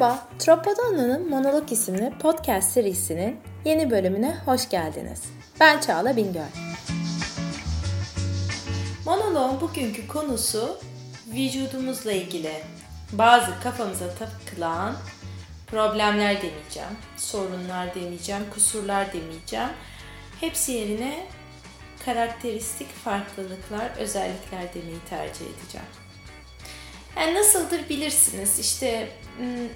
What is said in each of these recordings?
Merhaba, Tropodona'nın Monolog isimli podcast serisinin yeni bölümüne hoş geldiniz. Ben Çağla Bingöl. Monolog'un bugünkü konusu vücudumuzla ilgili bazı kafamıza takılan problemler demeyeceğim, sorunlar demeyeceğim, kusurlar demeyeceğim. Hepsi yerine karakteristik farklılıklar, özellikler demeyi tercih edeceğim. Yani nasıldır bilirsiniz. İşte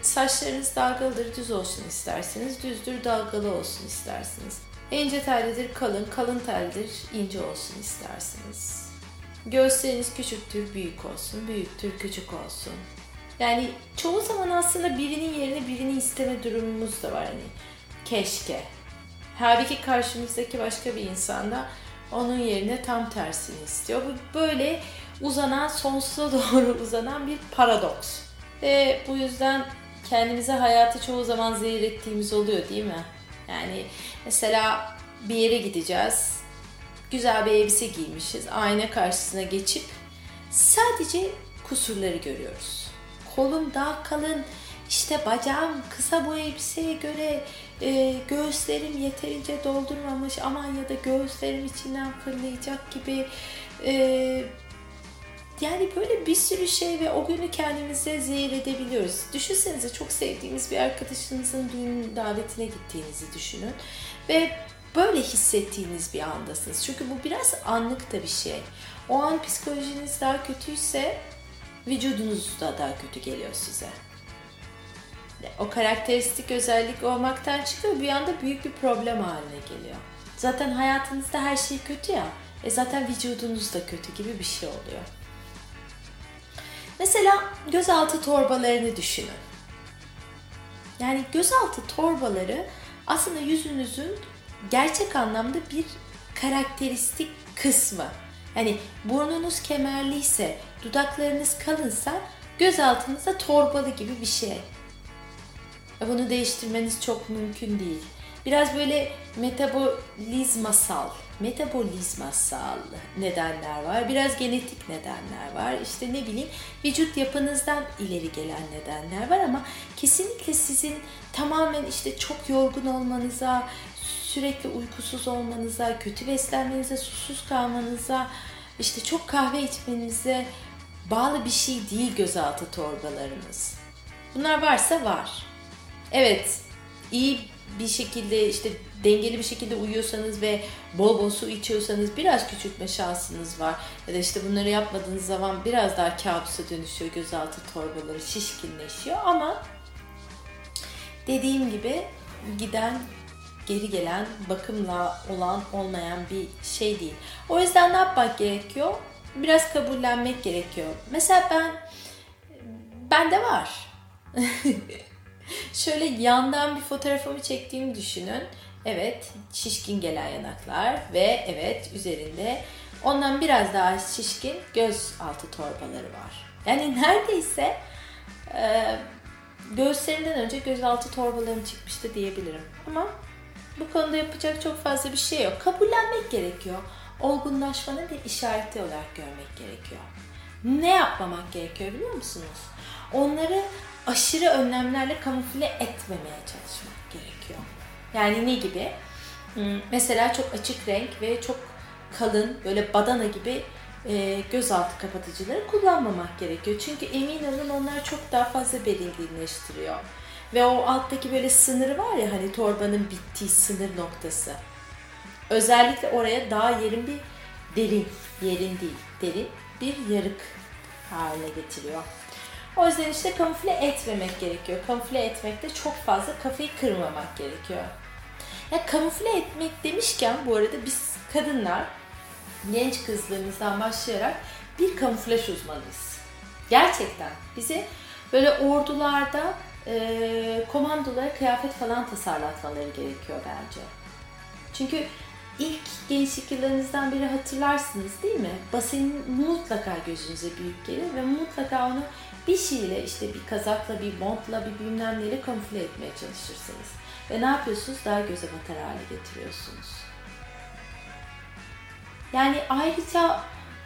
saçlarınız dalgalıdır, düz olsun isterseniz. Düzdür, dalgalı olsun istersiniz. İnce tellidir, kalın, kalın tellidir, ince olsun istersiniz. Göğüsleriniz küçüktür, büyük olsun, büyüktür, küçük olsun. Yani çoğu zaman aslında birinin yerine birini isteme durumumuz da var. Hani keşke. Halbuki karşımızdaki başka bir insanda onun yerine tam tersini istiyor. Bu böyle uzanan, sonsuza doğru uzanan bir paradoks. Ve bu yüzden kendimize hayatı çoğu zaman zehir ettiğimiz oluyor değil mi? Yani mesela bir yere gideceğiz. Güzel bir elbise giymişiz. Ayna karşısına geçip sadece kusurları görüyoruz. Kolum daha kalın, işte bacağım kısa bu elbiseye göre e, göğüslerim yeterince doldurmamış aman ya da göğüslerim içinden fırlayacak gibi e, yani böyle bir sürü şey ve o günü kendimize zehir edebiliyoruz. Düşünsenize çok sevdiğiniz bir arkadaşınızın düğün davetine gittiğinizi düşünün. Ve böyle hissettiğiniz bir andasınız. Çünkü bu biraz anlık da bir şey. O an psikolojiniz daha kötüyse vücudunuz da daha kötü geliyor size. O karakteristik özellik olmaktan çıkıyor bir anda büyük bir problem haline geliyor. Zaten hayatınızda her şey kötü ya. E zaten vücudunuz da kötü gibi bir şey oluyor. Mesela gözaltı torbalarını düşünün. Yani gözaltı torbaları aslında yüzünüzün gerçek anlamda bir karakteristik kısmı. Yani burnunuz kemerliyse, dudaklarınız kalınsa göz altınızda torbalı gibi bir şey. Bunu değiştirmeniz çok mümkün değil. Biraz böyle metabolizmasal, metabolizmasal nedenler var. Biraz genetik nedenler var. İşte ne bileyim vücut yapınızdan ileri gelen nedenler var ama kesinlikle sizin tamamen işte çok yorgun olmanıza, sürekli uykusuz olmanıza, kötü beslenmenize, susuz kalmanıza, işte çok kahve içmenize bağlı bir şey değil gözaltı torbalarımız. Bunlar varsa var. Evet, iyi bir şekilde işte dengeli bir şekilde uyuyorsanız ve bol bol su içiyorsanız biraz küçültme şansınız var. Ya da işte bunları yapmadığınız zaman biraz daha kabusa dönüşüyor. Gözaltı torbaları şişkinleşiyor ama dediğim gibi giden geri gelen bakımla olan olmayan bir şey değil. O yüzden ne yapmak gerekiyor? Biraz kabullenmek gerekiyor. Mesela ben bende var. Şöyle yandan bir fotoğrafımı çektiğimi düşünün. Evet, şişkin gelen yanaklar ve evet üzerinde ondan biraz daha şişkin göz altı torbaları var. Yani neredeyse e, göğüslerinden önce gözaltı torbalarım çıkmıştı diyebilirim. Ama bu konuda yapacak çok fazla bir şey yok. Kabullenmek gerekiyor. Olgunlaşmanın bir işareti olarak görmek gerekiyor. Ne yapmamak gerekiyor biliyor musunuz? Onları aşırı önlemlerle kamufle etmemeye çalışmak gerekiyor. Yani ne gibi? Hmm, mesela çok açık renk ve çok kalın böyle badana gibi e, gözaltı kapatıcıları kullanmamak gerekiyor. Çünkü emin olun onlar çok daha fazla belirginleştiriyor. Ve o alttaki böyle sınırı var ya hani torbanın bittiği sınır noktası. Özellikle oraya daha yerin bir derin, yerin değil, derin bir yarık haline getiriyor. O yüzden işte kamufle etmemek gerekiyor. Kamufle etmekte çok fazla kafayı kırmamak gerekiyor. Ya kamufle etmek demişken bu arada biz kadınlar genç kızlığımızdan başlayarak bir kamuflaj uzmanıyız. Gerçekten bizi böyle ordularda e, komandolara kıyafet falan tasarlatmaları gerekiyor bence. Çünkü ilk gençlik yıllarınızdan beri hatırlarsınız değil mi? Basın mutlaka gözünüze büyük gelir ve mutlaka onu bir şeyle işte bir kazakla, bir montla, bir bilmem neyle kamufle etmeye çalışırsınız. Ve ne yapıyorsunuz? Daha göze batar hale getiriyorsunuz. Yani ayrıca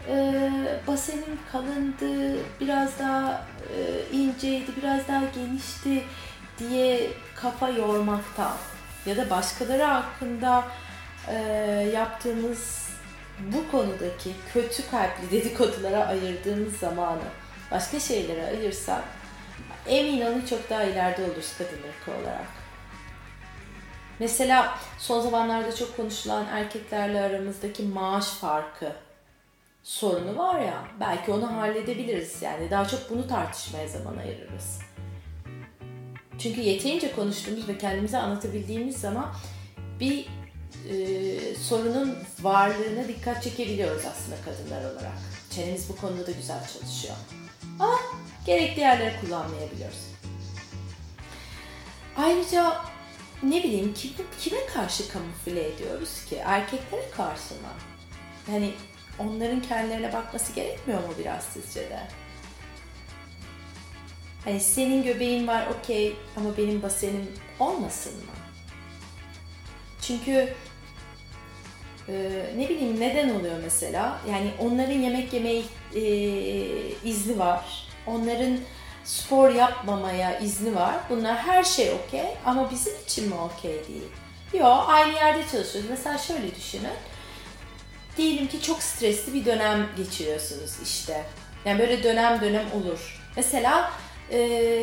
e, basenim kalındı, biraz daha e, inceydi, biraz daha genişti diye kafa yormaktan ya da başkaları hakkında e, yaptığımız bu konudaki kötü kalpli dedikodulara ayırdığımız zamanı başka şeylere ayırsak emin olun çok daha ileride oluruz kadın ırkı olarak. Mesela son zamanlarda çok konuşulan erkeklerle aramızdaki maaş farkı sorunu var ya belki onu halledebiliriz yani daha çok bunu tartışmaya zaman ayırırız. Çünkü yeterince konuştuğumuz ve kendimize anlatabildiğimiz zaman bir e, sorunun varlığına dikkat çekebiliyoruz aslında kadınlar olarak. Çenemiz bu konuda da güzel çalışıyor. Ama gerekli yerlere kullanmayabiliyoruz. Ayrıca ne bileyim kime, kime karşı kamufle ediyoruz ki? Erkeklere karşı mı? Yani onların kendilerine bakması gerekmiyor mu biraz sizce de? Hani senin göbeğin var okey ama benim basenim olmasın mı? Çünkü e, ne bileyim neden oluyor mesela? Yani onların yemek yemeye e, izni var. Onların spor yapmamaya izni var. Bunlar her şey okey ama bizim için mi okey değil? Yok aynı yerde çalışıyoruz. Mesela şöyle düşünün. Diyelim ki çok stresli bir dönem geçiriyorsunuz işte. Yani böyle dönem dönem olur. Mesela e,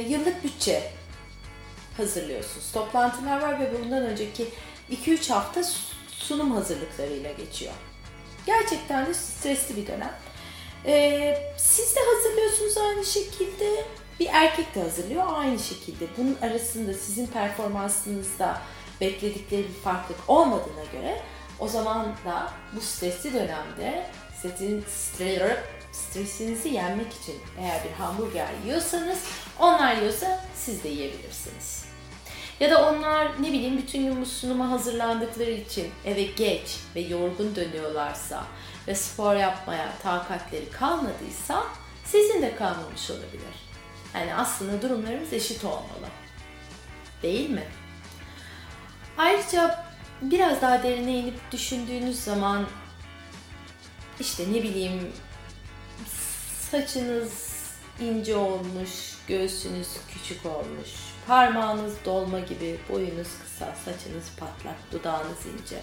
yıllık bütçe hazırlıyorsunuz. Toplantılar var ve bundan önceki 2-3 hafta sunum hazırlıklarıyla geçiyor. Gerçekten de stresli bir dönem. Ee, siz de hazırlıyorsunuz aynı şekilde. Bir erkek de hazırlıyor aynı şekilde. Bunun arasında sizin performansınızda bekledikleri bir farklılık olmadığına göre o zaman da bu stresli dönemde sizin stresinizi yenmek için eğer bir hamburger yiyorsanız onlar yiyorsa siz de yiyebilirsiniz. Ya da onlar ne bileyim bütün gün bu sunuma hazırlandıkları için eve geç ve yorgun dönüyorlarsa ve spor yapmaya takatleri kalmadıysa sizin de kalmamış olabilir. Yani aslında durumlarımız eşit olmalı. Değil mi? Ayrıca biraz daha derine inip düşündüğünüz zaman işte ne bileyim saçınız ince olmuş, göğsünüz küçük olmuş, parmağınız dolma gibi, boyunuz kısa, saçınız patlak, dudağınız ince.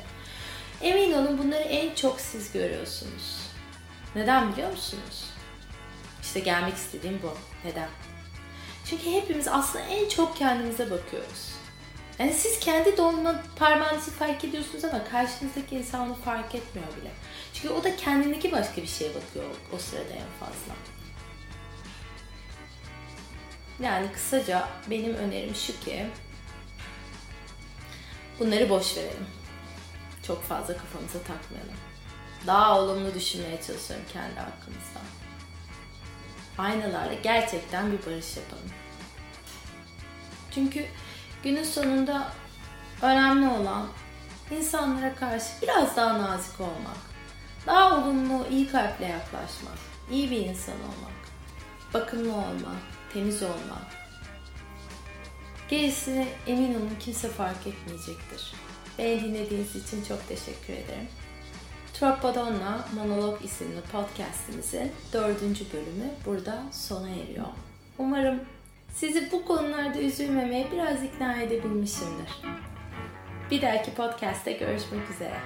Emin olun bunları en çok siz görüyorsunuz. Neden biliyor musunuz? İşte gelmek istediğim bu. Neden? Çünkü hepimiz aslında en çok kendimize bakıyoruz. Yani siz kendi dolma parmağınızı fark ediyorsunuz ama karşınızdaki insan onu fark etmiyor bile. Çünkü o da kendindeki başka bir şeye bakıyor o sırada en fazla. Yani kısaca benim önerim şu ki bunları boş verelim. Çok fazla kafamıza takmayalım. Daha olumlu düşünmeye çalışalım kendi hakkımızda. Aynalarla gerçekten bir barış yapalım. Çünkü günün sonunda önemli olan insanlara karşı biraz daha nazik olmak. Daha olumlu, iyi kalple yaklaşmak. iyi bir insan olmak. Bakımlı olmak, temiz olmak. Gerisini emin olun kimse fark etmeyecektir. Beni dinlediğiniz için çok teşekkür ederim. Troppo Donna Monolog isimli podcastimizin dördüncü bölümü burada sona eriyor. Umarım sizi bu konularda üzülmemeye biraz ikna edebilmişimdir. Bir dahaki podcast'te görüşmek üzere.